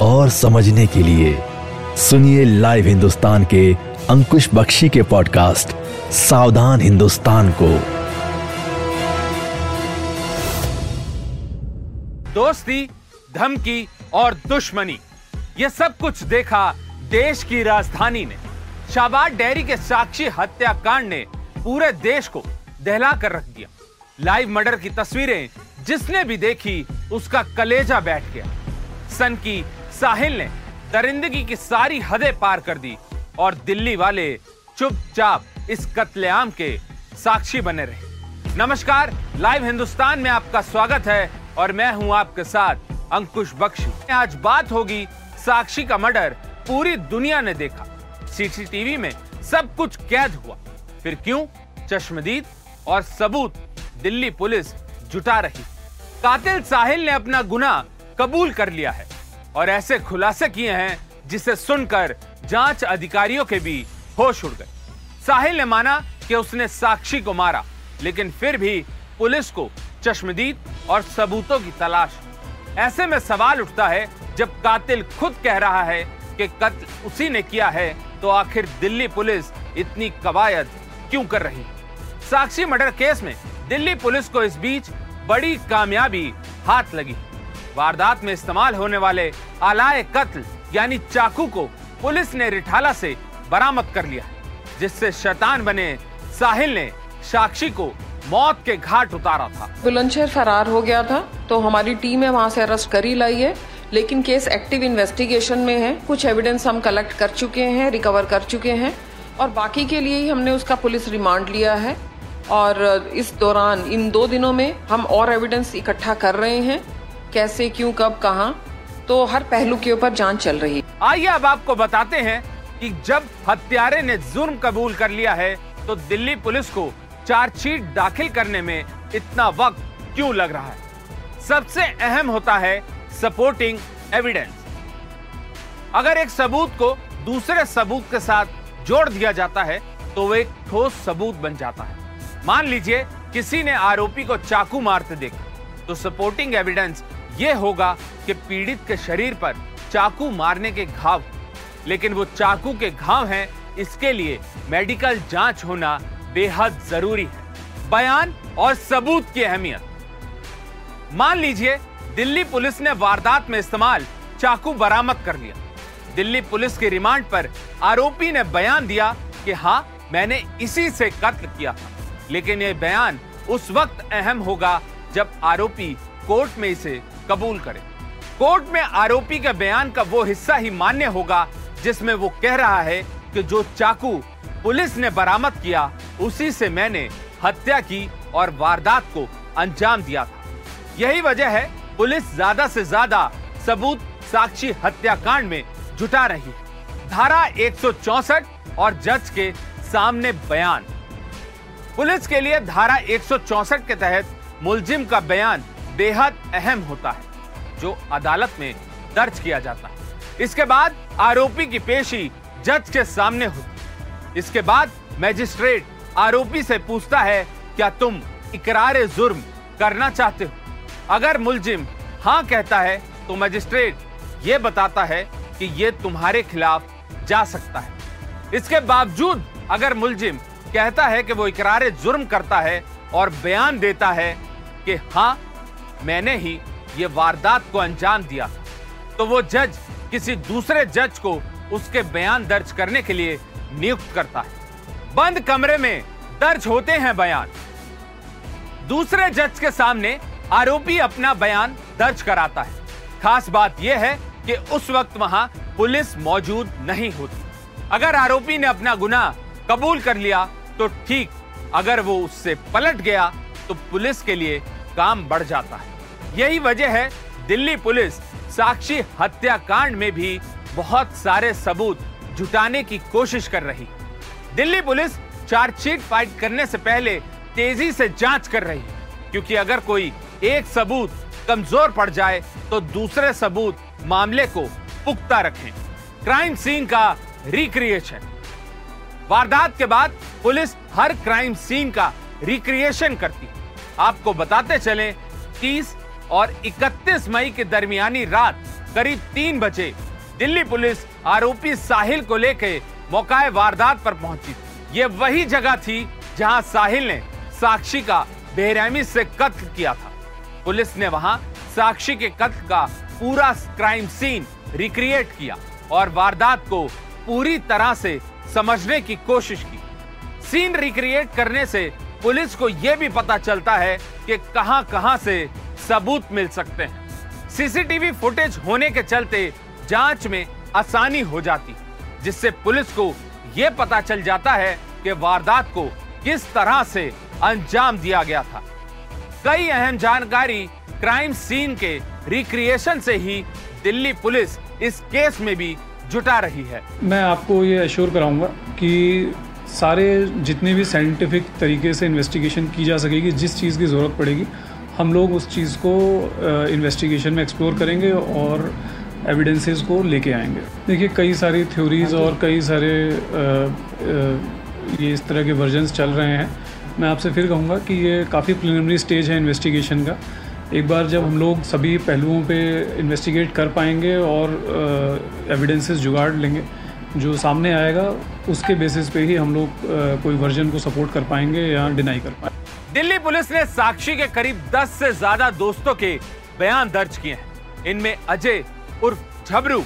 और समझने के लिए सुनिए लाइव हिंदुस्तान के अंकुश बख्शी के पॉडकास्ट सावधान हिंदुस्तान को। दोस्ती, धमकी और दुश्मनी, ये सब कुछ देखा देश की राजधानी ने। शाबाद डेयरी के साक्षी हत्याकांड ने पूरे देश को दहला कर रख दिया। लाइव मर्डर की तस्वीरें जिसने भी देखी, उसका कलेजा बैठ गया। सन की साहिल ने दरिंदगी की सारी हदें पार कर दी और दिल्ली वाले चुपचाप इस कत्लेआम के साक्षी बने रहे। नमस्कार, लाइव हिंदुस्तान में आपका स्वागत है और मैं हूँ आपके साथ अंकुश बख्शी। आज बात होगी साक्षी का मर्डर पूरी दुनिया ने देखा। सीसीटीवी में सब कुछ कैद हुआ। फिर क्यों चश्मदीद और सबूत दिल्ली पुलिस जुटा रही? कातिल साहिल ने अपना गुना कबूल कर लिया है और ऐसे खुलासे किए हैं जिसे सुनकर जाँच अधिकारियों के भी होश उड़ गए। साहिल ने माना कि उसने साक्षी को मारा, लेकिन फिर भी पुलिस को चश्मदीद और सबूतों की तलाश। ऐसे में सवाल उठता है, जब कातिल खुद कह रहा है कि कत्ल उसी ने किया है तो आखिर दिल्ली पुलिस इतनी कवायद क्यों कर रही साक्षी मर्डर केस में दिल्ली पुलिस को इस बीच बड़ी कामयाबी हाथ लगी वारदात में इस्तेमाल होने वाले आलाए कत्ल, यानी चाकू को पुलिस ने रिठाला से बरामद कर लिया, जिससे शैतान बने साहिल ने साक्षी को मौत के घाट उतारा था। बुलंदशहर फरार हो गया था तो हमारी टीम है, वहाँ से अरेस्ट कर ही लाई है, लेकिन केस एक्टिव इन्वेस्टिगेशन में है। कुछ एविडेंस हम कलेक्ट कर चुके हैं रिकवर कर चुके हैं, और बाकी के लिए ही हमने उसका पुलिस रिमांड लिया है। और इस दौरान, इन दो दिनों में हम और एविडेंस इकट्ठा कर रहे हैं। कैसे, क्यों, कब, कहा तो हर पहलू के ऊपर जाँच चल रही आइए अब आपको बताते हैं कि जब हत्यारे ने जुर्म कबूल कर लिया है तो दिल्ली पुलिस को चार्जशीट दाखिल करने में इतना वक्त क्यों लग रहा है? सबसे अहम होता है सपोर्टिंग एविडेंस अगर एक सबूत को दूसरे सबूत के साथ जोड़ दिया जाता है तो वो एक ठोस सबूत बन जाता है। मान लीजिए, किसी ने आरोपी को चाकू मारते देखा तो सपोर्टिंग एविडेंस ये होगा कि पीड़ित के शरीर पर चाकू मारने के घाव। लेकिन वो चाकू के घाव हैं, इसके लिए मेडिकल जाँच होना बेहद ज़रूरी है। बयान और सबूत की अहमियत। मान लीजिए, दिल्ली पुलिस ने वारदात में इस्तेमाल चाकू बरामद कर लिया। दिल्ली पुलिस के रिमांड पर आरोपी ने बयान दिया कि हाँ मैंने इसी से कत्ल किया था। लेकिन यह बयान उस वक्त अहम होगा जब आरोपी कोर्ट में इसे कबूल करे। कोर्ट में आरोपी के बयान का वो हिस्सा ही मान्य होगा, जिसमें वो कह रहा है कि जो चाकू पुलिस ने बरामद किया, उसी से मैंने हत्या की और वारदात को अंजाम दिया था। यही वजह है, पुलिस ज़्यादा से ज़्यादा सबूत साक्षी हत्याकांड में जुटा रही धारा एक और जज के सामने बयान। पुलिस के लिए धारा एक के तहत मुलजिम का बयान बेहद अहम होता है, जो अदालत में दर्ज किया जाता है। इसके बाद आरोपी की पेशी जज के सामने होती इसके बाद मैजिस्ट्रेट आरोपी से पूछता है, क्या तुम इकरार जुर्म करना चाहते हो? अगर मुलजिम हाँ कहता है तो मजिस्ट्रेट ये बताता है कि ये तुम्हारे खिलाफ जा सकता है। इसके बावजूद अगर मुलजिम कहता है कि वो इकरार जुर्म करता है और बयान देता है कि हाँ मैंने ही ये वारदात को अंजाम दिया। तो वो जज किसी दूसरे जज को उसके बयान दर्ज करने के लिए नियुक्त करता है। बंद कमरे में दर्ज होते हैं बयान। दूसरे जज के सामने आरोपी अपना बयान दर्ज कराता है। खास बात यह है कि उस वक्त वहाँ पुलिस मौजूद नहीं होती। अगर आरोपी ने अपना गुनाह कबूल कर लिया तो ठीक। अगर वो उससे पलट गया तो पुलिस के लिए काम बढ़ जाता है। यही वजह है दिल्ली पुलिस साक्षी हत्याकांड में भी बहुत सारे सबूत जुटाने की कोशिश कर रही। दिल्ली पुलिस चार्जशीट फाइट करने से पहले तेज़ी से जाँच कर रही है, क्योंकि अगर कोई एक सबूत कमज़ोर पड़ जाए तो दूसरे सबूत मामले को पुख्ता रखें। क्राइम सीन का रिक्रिएशन। वारदात के बाद पुलिस हर क्राइम सीन का रिक्रिएशन करती आपको बताते चले 30 और 31 मई के दरमियानी रात करीब तीन बजे दिल्ली पुलिस आरोपी साहिल को लेकर मौकाए वारदात पर पहुँची। ये वही जगह थी जहाँ साहिल ने साक्षी का बेरहमी से कत्ल किया था। पुलिस ने वहाँ साक्षी के कत्ल का पूरा क्राइम सीन रिक्रिएट किया और वारदात को पूरी तरह से समझने की कोशिश की। सीन रिक्रिएट करने से पुलिस को यह भी पता चलता है कि कहाँ कहाँ से सबूत मिल सकते हैं। सीसीटीवी फुटेज होने के चलते जाँच में आसानी हो जाती, जिससे पुलिस को यह पता चल जाता है कि वारदात को किस तरह से अंजाम दिया गया था। कई अहम जानकारी क्राइम सीन के रिक्रिएशन से ही दिल्ली पुलिस इस केस में भी जुटा रही है। मैं आपको ये अश्योर कराऊँगा कि सारे जितने भी साइंटिफिक तरीके से इन्वेस्टिगेशन की जा सकेगी जिस चीज़ की ज़रूरत पड़ेगी हम लोग उस चीज़ को इन्वेस्टिगेशन में एक्सप्लोर करेंगे और एविडेंसेस को लेके आएँगे। देखिए कई सारी थ्योरीज और कई सारे आ, आ, ये इस तरह के वर्जन्स चल रहे हैं। मैं आपसे फिर कहूँगा कि ये काफ़ी प्रिलिमिनरी स्टेज है इन्वेस्टिगेशन का। एक बार जब हम लोग सभी पहलुओं पे इन्वेस्टिगेट कर पाएँगे और एविडेंसेस जुगाड़ लेंगे जो सामने आएगा, उसके बेसिस पे ही हम लोग कोई वर्जन को सपोर्ट कर पाएँगे या डिनाई कर पाएँगे। दिल्ली पुलिस ने साक्षी के करीब 10 से ज़्यादा दोस्तों के बयान दर्ज किए हैं। इनमें अजय, उर्फ़ झबरू,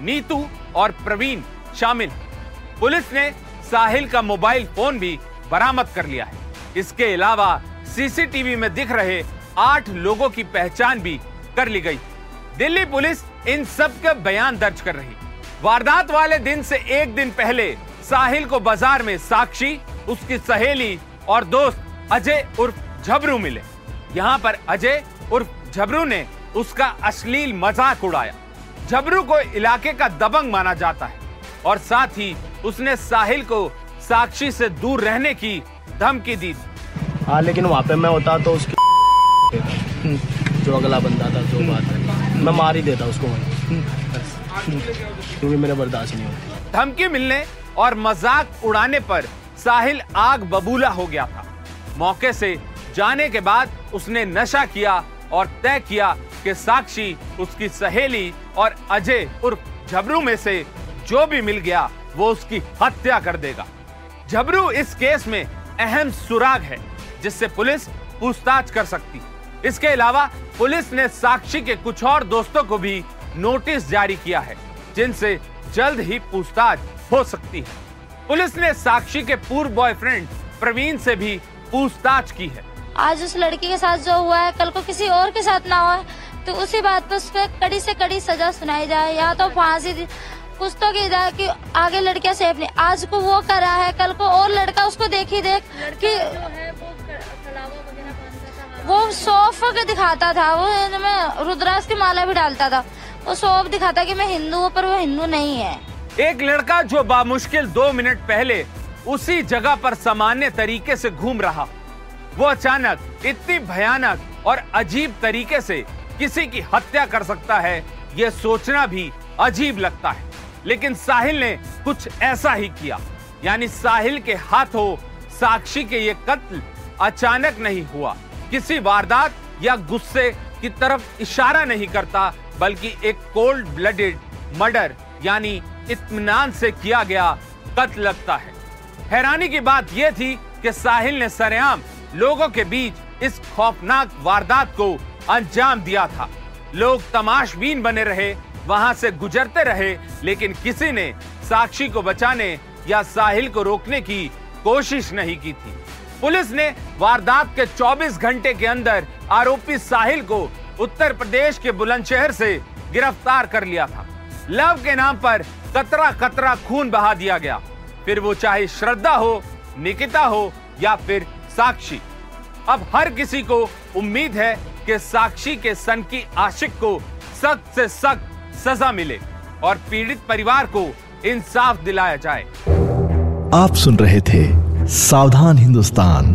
नीतू और प्रवीण शामिल पुलिस ने साहिल का मोबाइल फ़ोन भी बरामद कर लिया है। इसके अलावा सीसीटीवी में दिख रहे आठ लोगों की पहचान भी कर ली गई। दिल्ली पुलिस इन सब के बयान दर्ज कर रही वारदात वाले दिन से एक दिन पहले साहिल को बाज़ार में साक्षी, उसकी सहेली और दोस्त अजय उर्फ़ झबरू मिले। यहाँ पर अजय उर्फ़ झबरू ने उसका अश्लील मज़ाक उड़ाया। झबरू को इलाके का दबंग माना जाता है और साथ ही उसने साहिल को साक्षी से दूर रहने की धमकी दी। हाँ लेकिन वहाँ पे मैं होता तो उसकी जो अगला बंदा था, जो बात है, मैं मार ही देता उसको। वहीं क्योंकि मेरे बर्दाश्त नहीं होती। धमकी मिलने और मज़ाक उड़ाने पर साहिल आग बबूला हो गया था। मौके से जाने के बाद उसने नशा किया और तय किया कि साक्षी, उसकी सहेली और अजय उर्फ़ झबरू में से जो भी मिल गया, वो उसकी हत्या कर देगा। झबरू इस केस में अहम सुराग है, जिससे पुलिस पूछताछ कर सकती। इसके अलावा पुलिस ने साक्षी के कुछ और दोस्तों को भी नोटिस जारी किया है, जिनसे जल्द ही पूछताछ हो सकती है। पुलिस ने साक्षी के पूर्व बॉयफ्रेंड प्रवीण से भी पूछताछ की है। आज उस लड़की के साथ जो हुआ है, कल को किसी और के साथ ना हो तो उसी बात पर उस पर कड़ी से कड़ी सजा सुनाई जाए, या तो फांसी कुछ तो की जाए कि आगे लड़कियाँ सेफ़ नहीं। आज को वो करा है, कल को और लड़का उसको देखी देख कि वो सौफ के दिखाता था, वो में रुद्राक्ष की माला भी डालता था। वो सौफ दिखाता कि मैं हिंदू हूँ, पर वो हिंदू नहीं है। एक लड़का जो बामुश्किल दो मिनट पहले उसी जगह पर सामान्य तरीके से घूम रहा, वो अचानक इतनी भयानक और अजीब तरीके से किसी की हत्या कर सकता है, ये सोचना भी अजीब लगता है। लेकिन साहिल ने कुछ ऐसा ही किया, यानी साहिल के हाथों साक्षी के ये कत्ल अचानक नहीं हुआ। किसी वारदात या गुस्से की तरफ़ इशारा नहीं करता बल्कि एक कोल्ड ब्लडेड मर्डर यानी इत्मीनान से किया गया कत्ल लगता है। हैरानी की बात यह थी कि साहिल ने सरेआम लोगों के बीच इस खौफनाक वारदात को अंजाम दिया था। लोग तमाशबीन बने रहे, वहाँ से गुजरते रहे, लेकिन किसी ने साक्षी को बचाने या साहिल को रोकने की कोशिश नहीं की थी। पुलिस ने वारदात के 24 घंटे के अंदर आरोपी साहिल को उत्तर प्रदेश के बुलंदशहर से गिरफ़्तार कर लिया था। लव के नाम पर कतरा कतरा खून बहा दिया गया। फिर वो चाहे श्रद्धा हो, निकिता हो या फिर साक्षी। अब हर किसी को उम्मीद है कि साक्षी के सन की आशिक को सख्त से सख्त सजा मिले और पीड़ित परिवार को इंसाफ दिलाया जाए। आप सुन रहे थे सावधान हिंदुस्तान।